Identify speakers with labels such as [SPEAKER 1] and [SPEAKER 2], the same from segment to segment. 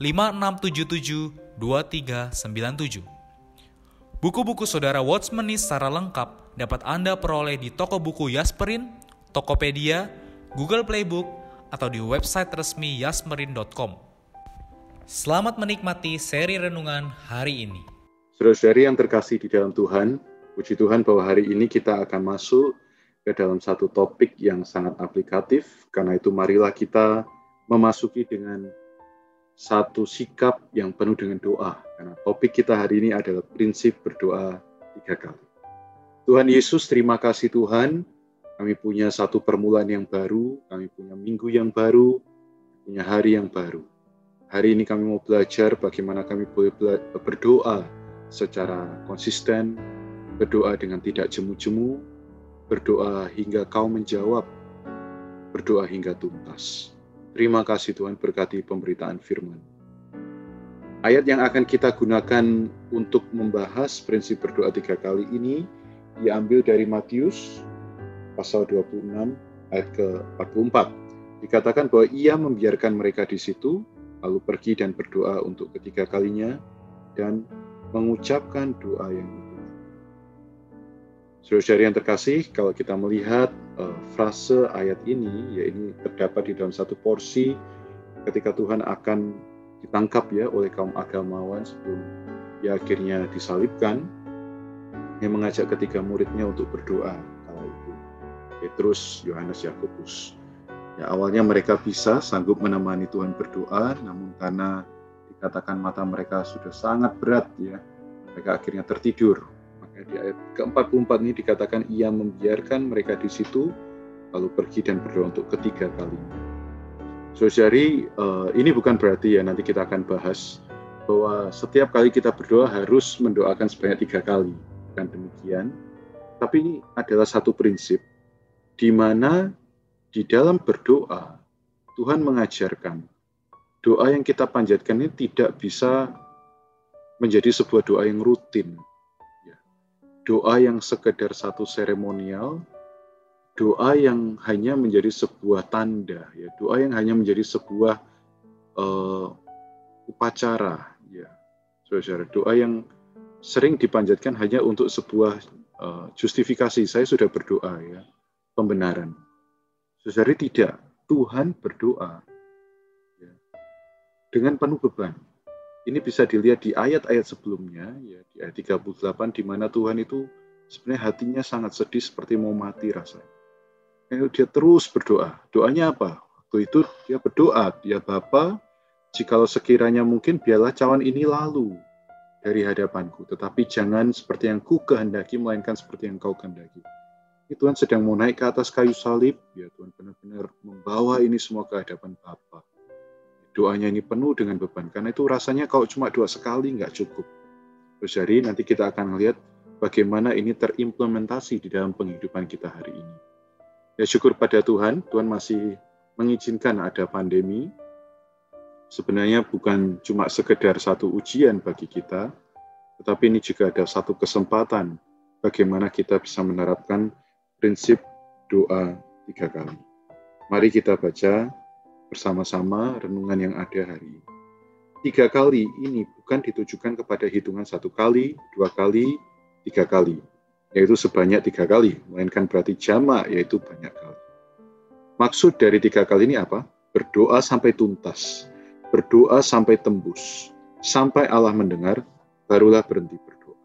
[SPEAKER 1] 5677 2397. Buku-buku saudara Watchmeni secara lengkap dapat Anda peroleh di toko buku Yasmerin, Tokopedia, Google Playbook, atau di website resmi yasmerin.com. Selamat menikmati seri renungan hari ini.
[SPEAKER 2] Saudara-saudari yang terkasih di dalam Tuhan, puji Tuhan bahwa hari ini kita akan masuk ke dalam satu topik yang sangat aplikatif. Karena itu marilah kita memasuki dengan satu sikap yang penuh dengan doa. Karena topik kita hari ini adalah prinsip berdoa tiga kali. Tuhan Yesus, terima kasih Tuhan. Kami punya satu permulaan yang baru, kami punya minggu yang baru, punya hari yang baru. Hari ini kami mau belajar bagaimana kami boleh berdoa secara konsisten, berdoa dengan tidak jemu-jemu, berdoa hingga kau menjawab, berdoa hingga tuntas. Terima kasih Tuhan berkati pemberitaan firman. Ayat yang akan kita gunakan untuk membahas prinsip berdoa tiga kali ini diambil dari Matius pasal 26 ayat ke-44. Dikatakan bahwa ia membiarkan mereka di situ, lalu pergi dan berdoa untuk ketiga kalinya, dan mengucapkan doa yang. Saudara-saudari yang terkasih, kalau kita melihat uh, frase ayat ini, ya ini terdapat di dalam satu porsi ketika Tuhan akan ditangkap ya oleh kaum agamawan sebelum ya akhirnya disalibkan. Yang mengajak ketiga muridnya untuk berdoa kala itu. Petrus, Yohanes, Yakobus. Ya awalnya mereka bisa sanggup menemani Tuhan berdoa, namun karena dikatakan mata mereka sudah sangat berat ya, mereka akhirnya tertidur di ayat ke-44 ini dikatakan ia membiarkan mereka di situ lalu pergi dan berdoa untuk ketiga kalinya. Saudari, uh, ini bukan berarti ya nanti kita akan bahas bahwa setiap kali kita berdoa harus mendoakan sebanyak tiga kali. Bukan demikian. Tapi ini adalah satu prinsip di mana di dalam berdoa Tuhan mengajarkan doa yang kita panjatkan ini tidak bisa menjadi sebuah doa yang rutin, doa yang sekedar satu seremonial, doa yang hanya menjadi sebuah tanda, ya, doa yang hanya menjadi sebuah uh, upacara, ya, saudara. Doa yang sering dipanjatkan hanya untuk sebuah uh, justifikasi. Saya sudah berdoa, ya, pembenaran. Saudara tidak, Tuhan berdoa ya, dengan penuh beban ini bisa dilihat di ayat-ayat sebelumnya, ya ayat 38 di mana Tuhan itu sebenarnya hatinya sangat sedih seperti mau mati rasanya. Dan dia terus berdoa. Doanya apa? Waktu itu dia berdoa, ya Bapa, jikalau sekiranya mungkin biarlah cawan ini lalu dari hadapanku, tetapi jangan seperti yang ku kehendaki, melainkan seperti yang kau kehendaki. Ini Tuhan sedang mau naik ke atas kayu salib, ya Tuhan benar-benar membawa ini semua ke hadapan Bapa doanya ini penuh dengan beban. Karena itu rasanya kalau cuma doa sekali nggak cukup. Hari nanti kita akan melihat bagaimana ini terimplementasi di dalam penghidupan kita hari ini. Ya syukur pada Tuhan, Tuhan masih mengizinkan ada pandemi. Sebenarnya bukan cuma sekedar satu ujian bagi kita, tetapi ini juga ada satu kesempatan bagaimana kita bisa menerapkan prinsip doa tiga kali. Mari kita baca bersama-sama renungan yang ada hari ini. Tiga kali ini bukan ditujukan kepada hitungan satu kali, dua kali, tiga kali, yaitu sebanyak tiga kali, melainkan berarti jamak, yaitu banyak kali. Maksud dari tiga kali ini apa? Berdoa sampai tuntas, berdoa sampai tembus, sampai Allah mendengar, barulah berhenti berdoa.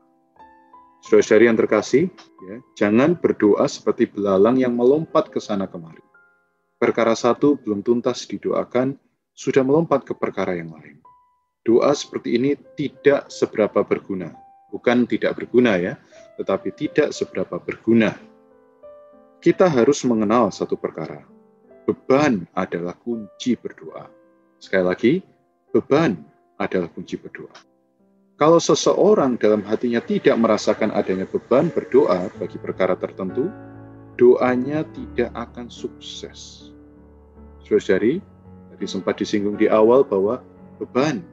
[SPEAKER 2] Saudara-saudari yang terkasih, ya, jangan berdoa seperti belalang yang melompat ke sana kemari. Perkara satu belum tuntas didoakan, sudah melompat ke perkara yang lain. Doa seperti ini tidak seberapa berguna. Bukan tidak berguna ya, tetapi tidak seberapa berguna. Kita harus mengenal satu perkara. Beban adalah kunci berdoa. Sekali lagi, beban adalah kunci berdoa. Kalau seseorang dalam hatinya tidak merasakan adanya beban berdoa bagi perkara tertentu, doanya tidak akan sukses. Saudari, tadi sempat disinggung di awal bahwa beban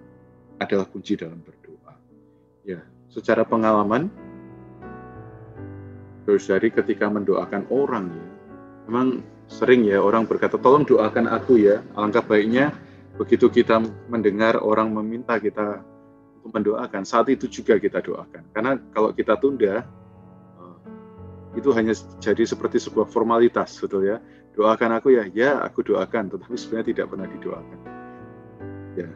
[SPEAKER 2] adalah kunci dalam berdoa. Ya, secara pengalaman, saudari ketika mendoakan orang ya, memang sering ya orang berkata, tolong doakan aku ya. Alangkah baiknya begitu kita mendengar orang meminta kita untuk mendoakan, saat itu juga kita doakan. Karena kalau kita tunda, eh, itu hanya jadi seperti sebuah formalitas, betul ya. Doakan aku ya, ya aku doakan, tetapi sebenarnya tidak pernah didoakan. Ya,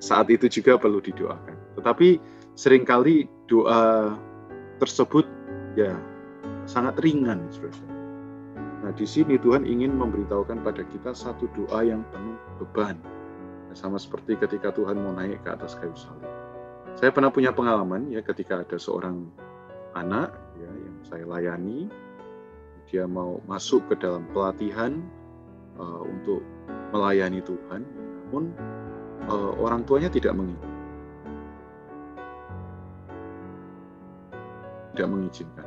[SPEAKER 2] saat itu juga perlu didoakan. Tetapi sering kali doa tersebut ya sangat ringan, saudara. Nah, di sini Tuhan ingin memberitahukan pada kita satu doa yang penuh beban sama seperti ketika Tuhan mau naik ke atas kayu salib. Saya pernah punya pengalaman ya ketika ada seorang anak ya yang saya layani, dia mau masuk ke dalam pelatihan uh, untuk melayani Tuhan, namun uh, orang tuanya tidak mengizinkan. Tidak mengizinkan.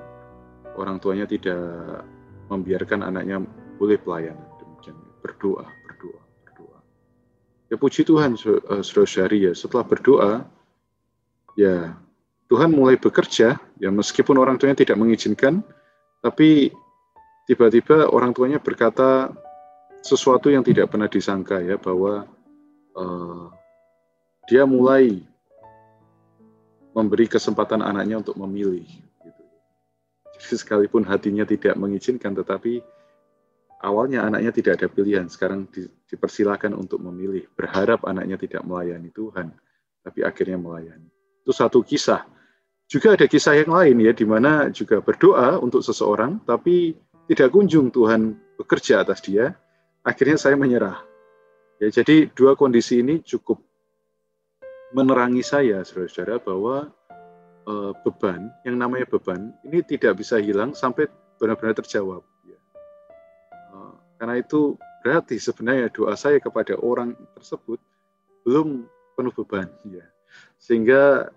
[SPEAKER 2] Orang tuanya tidak membiarkan anaknya boleh pelayanan demikian berdoa Ya puji Tuhan, eh, saudara-saudari ya, setelah berdoa, ya Tuhan mulai bekerja, ya meskipun orang tuanya tidak mengizinkan, tapi tiba-tiba orang tuanya berkata sesuatu yang tidak pernah disangka ya bahwa uh, dia mulai memberi kesempatan anaknya untuk memilih. Gitu. Jadi sekalipun hatinya tidak mengizinkan, tetapi awalnya anaknya tidak ada pilihan, sekarang di, dipersilakan untuk memilih, berharap anaknya tidak melayani Tuhan, tapi akhirnya melayani. Itu satu kisah. Juga ada kisah yang lain ya, di mana juga berdoa untuk seseorang, tapi tidak kunjung Tuhan bekerja atas dia, akhirnya saya menyerah. Ya, jadi dua kondisi ini cukup menerangi saya, saudara-saudara, bahwa e, beban, yang namanya beban, ini tidak bisa hilang sampai benar-benar terjawab karena itu berarti sebenarnya doa saya kepada orang tersebut belum penuh beban ya. Sehingga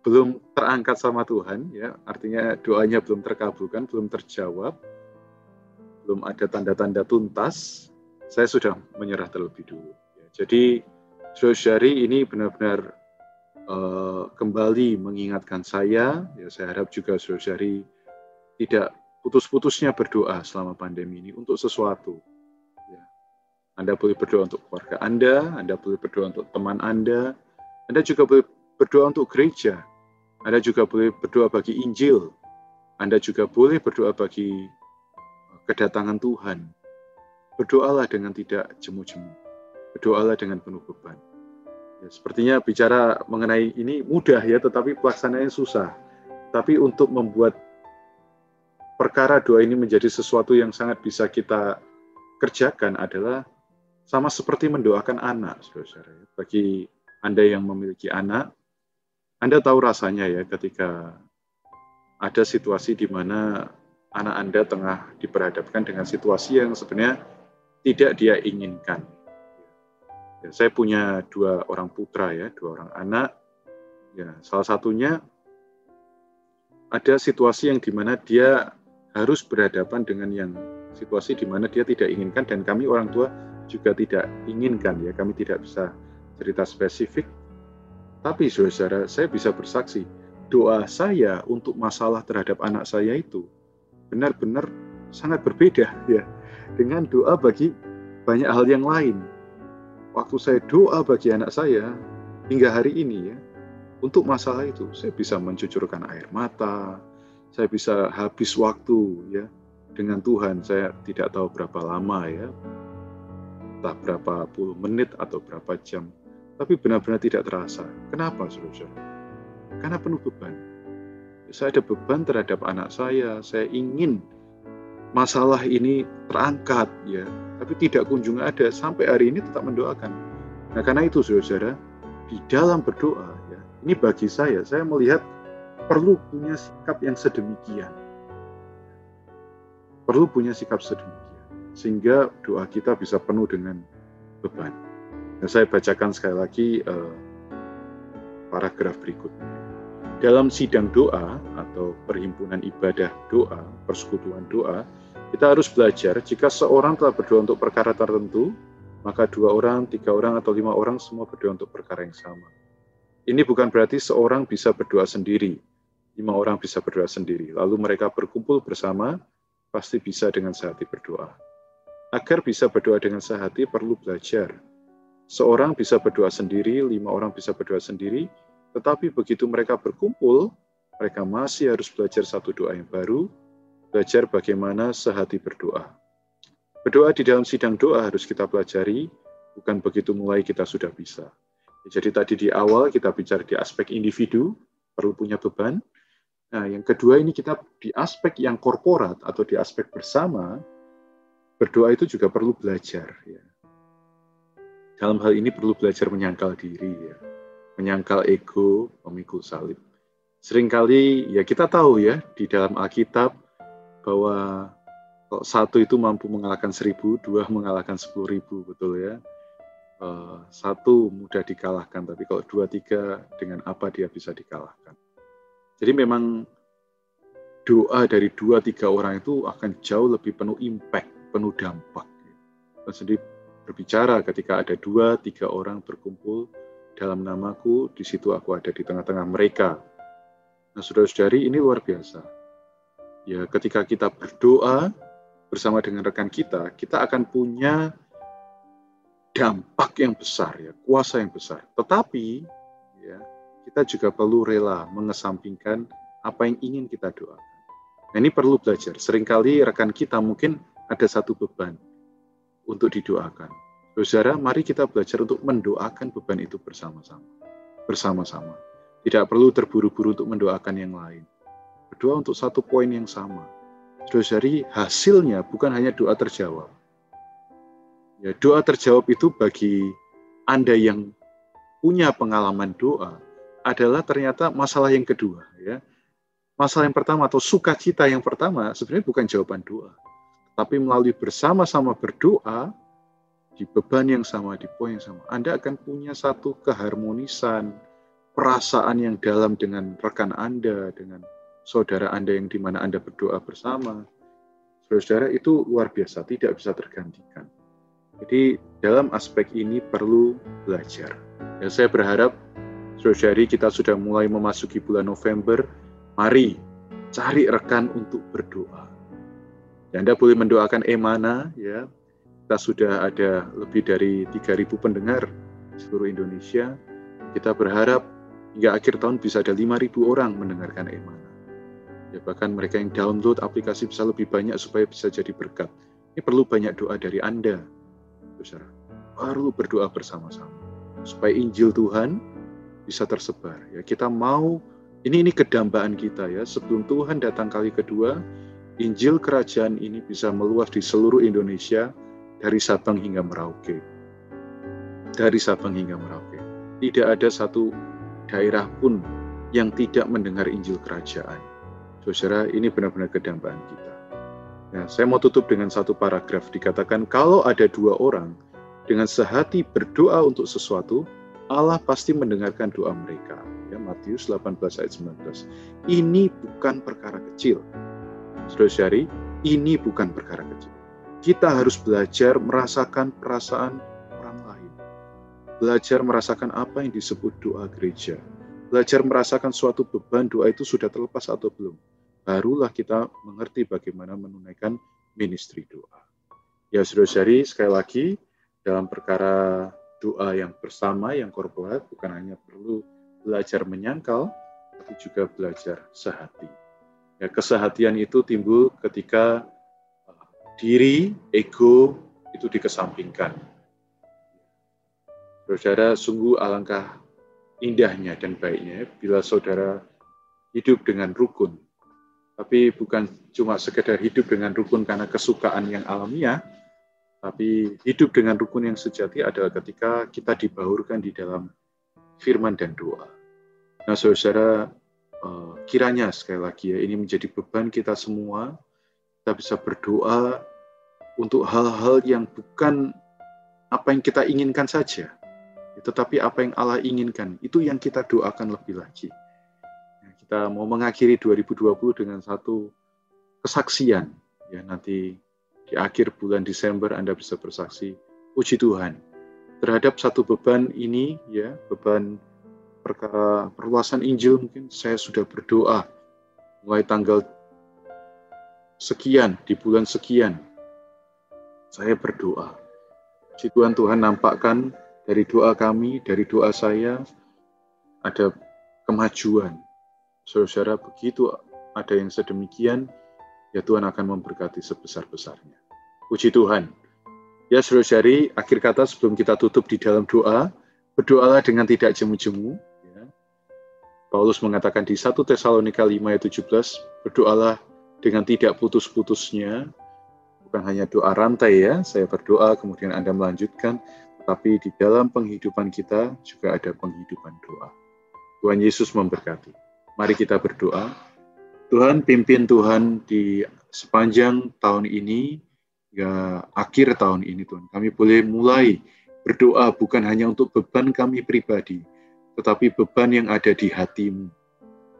[SPEAKER 2] belum terangkat sama Tuhan ya, artinya doanya belum terkabulkan, belum terjawab, belum ada tanda-tanda tuntas, saya sudah menyerah terlebih dulu. Ya, jadi saudari ini benar-benar uh, kembali mengingatkan saya, ya saya harap juga saudari tidak putus-putusnya berdoa selama pandemi ini untuk sesuatu. Ya. Anda boleh berdoa untuk keluarga Anda, Anda boleh berdoa untuk teman Anda, Anda juga boleh berdoa untuk gereja, Anda juga boleh berdoa bagi Injil, Anda juga boleh berdoa bagi kedatangan Tuhan. Berdoalah dengan tidak jemu-jemu. Berdoalah dengan penuh beban. Ya, sepertinya bicara mengenai ini mudah ya, tetapi pelaksanaannya susah. Tapi untuk membuat perkara doa ini menjadi sesuatu yang sangat bisa kita kerjakan adalah sama seperti mendoakan anak, saudara-saudara. Bagi Anda yang memiliki anak, Anda tahu rasanya ya ketika ada situasi di mana anak Anda tengah diperhadapkan dengan situasi yang sebenarnya tidak dia inginkan. Ya, saya punya dua orang putra ya, dua orang anak. Ya, salah satunya ada situasi yang di mana dia harus berhadapan dengan yang situasi di mana dia tidak inginkan dan kami orang tua juga tidak inginkan ya kami tidak bisa cerita spesifik tapi saudara saya bisa bersaksi doa saya untuk masalah terhadap anak saya itu benar-benar sangat berbeda ya dengan doa bagi banyak hal yang lain waktu saya doa bagi anak saya hingga hari ini ya untuk masalah itu saya bisa mencucurkan air mata saya bisa habis waktu ya dengan Tuhan. Saya tidak tahu berapa lama ya, entah berapa puluh menit atau berapa jam. tapi benar-benar tidak terasa. Kenapa, saudara? Karena penuh beban. Saya ada beban terhadap anak saya, saya ingin masalah ini terangkat, ya, tapi tidak kunjung ada sampai hari ini tetap mendoakan. Nah, karena itu, saudara, di dalam berdoa, ya, ini bagi saya, saya melihat perlu punya sikap yang sedemikian. Perlu punya sikap sedemikian, sehingga doa kita bisa penuh dengan beban. Nah, saya bacakan sekali lagi uh, paragraf berikutnya. Dalam sidang doa atau perhimpunan ibadah doa, persekutuan doa, kita harus belajar jika seorang telah berdoa untuk perkara tertentu, maka dua orang, tiga orang, atau lima orang semua berdoa untuk perkara yang sama. Ini bukan berarti seorang bisa berdoa sendiri, lima orang bisa berdoa sendiri, lalu mereka berkumpul bersama, pasti bisa dengan sehati berdoa. Agar bisa berdoa dengan sehati perlu belajar, Seorang bisa berdoa sendiri, lima orang bisa berdoa sendiri, tetapi begitu mereka berkumpul, mereka masih harus belajar satu doa yang baru, belajar bagaimana sehati berdoa. Berdoa di dalam sidang doa harus kita pelajari, bukan begitu mulai kita sudah bisa. Jadi tadi di awal kita bicara di aspek individu, perlu punya beban. Nah, yang kedua ini kita di aspek yang korporat atau di aspek bersama, berdoa itu juga perlu belajar. Ya dalam hal ini perlu belajar menyangkal diri ya. Menyangkal ego, memikul salib. Seringkali ya kita tahu ya di dalam Alkitab bahwa kalau satu itu mampu mengalahkan seribu, dua mengalahkan sepuluh ribu, betul ya. Uh, satu mudah dikalahkan, tapi kalau dua tiga dengan apa dia bisa dikalahkan. Jadi memang doa dari dua tiga orang itu akan jauh lebih penuh impact, penuh dampak. Dan sendiri berbicara ketika ada dua, tiga orang berkumpul dalam namaku, di situ aku ada di tengah-tengah mereka. Nah, saudara-saudari, ini luar biasa. Ya, ketika kita berdoa bersama dengan rekan kita, kita akan punya dampak yang besar, ya, kuasa yang besar. Tetapi, ya, kita juga perlu rela mengesampingkan apa yang ingin kita doakan. Nah, ini perlu belajar. Seringkali rekan kita mungkin ada satu beban untuk didoakan. Saudara, mari kita belajar untuk mendoakan beban itu bersama-sama. Bersama-sama. Tidak perlu terburu-buru untuk mendoakan yang lain. Berdoa untuk satu poin yang sama. Saudari, hasilnya bukan hanya doa terjawab. Ya, doa terjawab itu bagi Anda yang punya pengalaman doa adalah ternyata masalah yang kedua ya. Masalah yang pertama atau sukacita yang pertama sebenarnya bukan jawaban doa tapi melalui bersama-sama berdoa di beban yang sama, di poin yang sama, Anda akan punya satu keharmonisan, perasaan yang dalam dengan rekan Anda, dengan saudara Anda yang di mana Anda berdoa bersama. Saudara-saudara itu luar biasa, tidak bisa tergantikan. Jadi dalam aspek ini perlu belajar. Ya, saya berharap saudari kita sudah mulai memasuki bulan November, mari cari rekan untuk berdoa Ya, Anda boleh mendoakan Emana ya. Kita sudah ada lebih dari 3000 pendengar di seluruh Indonesia. Kita berharap hingga akhir tahun bisa ada 5000 orang mendengarkan Emana. Ya, bahkan mereka yang download aplikasi bisa lebih banyak supaya bisa jadi berkat. Ini perlu banyak doa dari Anda. Saudara. Perlu berdoa bersama-sama supaya Injil Tuhan bisa tersebar. Ya, kita mau ini ini kedambaan kita ya. Sebelum Tuhan datang kali kedua, Injil kerajaan ini bisa meluas di seluruh Indonesia dari Sabang hingga Merauke. Dari Sabang hingga Merauke. Tidak ada satu daerah pun yang tidak mendengar Injil kerajaan. Saudara, ini benar-benar kedambaan kita. Nah, saya mau tutup dengan satu paragraf dikatakan kalau ada dua orang dengan sehati berdoa untuk sesuatu, Allah pasti mendengarkan doa mereka. Ya, Matius 18 ayat 19. Ini bukan perkara kecil Saudara-saudari, ini bukan perkara kecil. Kita harus belajar merasakan perasaan orang lain. Belajar merasakan apa yang disebut doa gereja. Belajar merasakan suatu beban doa itu sudah terlepas atau belum. Barulah kita mengerti bagaimana menunaikan ministry doa. Ya saudara-saudari, sekali lagi, dalam perkara doa yang bersama, yang korporat, bukan hanya perlu belajar menyangkal, tapi juga belajar sehati. Ya, kesehatian itu timbul ketika uh, diri, ego itu dikesampingkan. Saudara, sungguh alangkah indahnya dan baiknya bila saudara hidup dengan rukun. Tapi bukan cuma sekedar hidup dengan rukun karena kesukaan yang alamiah, tapi hidup dengan rukun yang sejati adalah ketika kita dibaurkan di dalam firman dan doa. Nah, saudara, eh, kiranya sekali lagi ya, ini menjadi beban kita semua, kita bisa berdoa untuk hal-hal yang bukan apa yang kita inginkan saja, tetapi apa yang Allah inginkan, itu yang kita doakan lebih lagi. Kita mau mengakhiri 2020 dengan satu kesaksian. Ya, nanti di akhir bulan Desember Anda bisa bersaksi, puji Tuhan. Terhadap satu beban ini, ya, beban perkara perluasan Injil mungkin saya sudah berdoa mulai tanggal sekian di bulan sekian saya berdoa. Puji Tuhan Tuhan nampakkan dari doa kami, dari doa saya, ada kemajuan. Saudara, begitu ada yang sedemikian, ya Tuhan akan memberkati sebesar-besarnya. Puji Tuhan. Ya saudara akhir kata sebelum kita tutup di dalam doa, berdoalah dengan tidak jemu-jemu. Ya. Paulus mengatakan di 1 Tesalonika 5 ayat 17, berdoalah dengan tidak putus-putusnya, bukan hanya doa rantai ya, saya berdoa kemudian Anda melanjutkan, tapi di dalam penghidupan kita juga ada penghidupan doa. Tuhan Yesus memberkati. Mari kita berdoa. Tuhan pimpin Tuhan di sepanjang tahun ini, ya akhir tahun ini Tuhan. Kami boleh mulai berdoa bukan hanya untuk beban kami pribadi, tetapi beban yang ada di hatimu.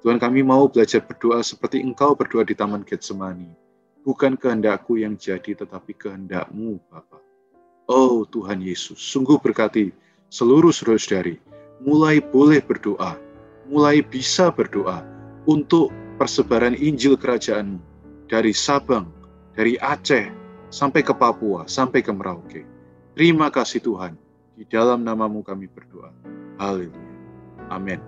[SPEAKER 2] Tuhan kami mau belajar berdoa seperti engkau berdoa di Taman Getsemani. Bukan kehendakku yang jadi, tetapi kehendakmu Bapak. Oh Tuhan Yesus, sungguh berkati seluruh saudari mulai boleh berdoa, mulai bisa berdoa untuk persebaran Injil Kerajaanmu dari Sabang, dari Aceh, sampai ke Papua, sampai ke Merauke. Terima kasih Tuhan, di dalam namamu kami berdoa. Haleluya. Amin.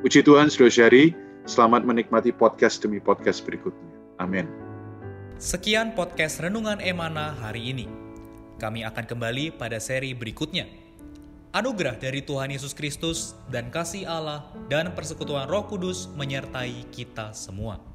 [SPEAKER 2] Puji Tuhan, saudari selamat menikmati podcast demi podcast berikutnya. Amin.
[SPEAKER 1] Sekian podcast Renungan Emana hari ini. Kami akan kembali pada seri berikutnya. Anugerah dari Tuhan Yesus Kristus dan kasih Allah dan persekutuan Roh Kudus menyertai kita semua.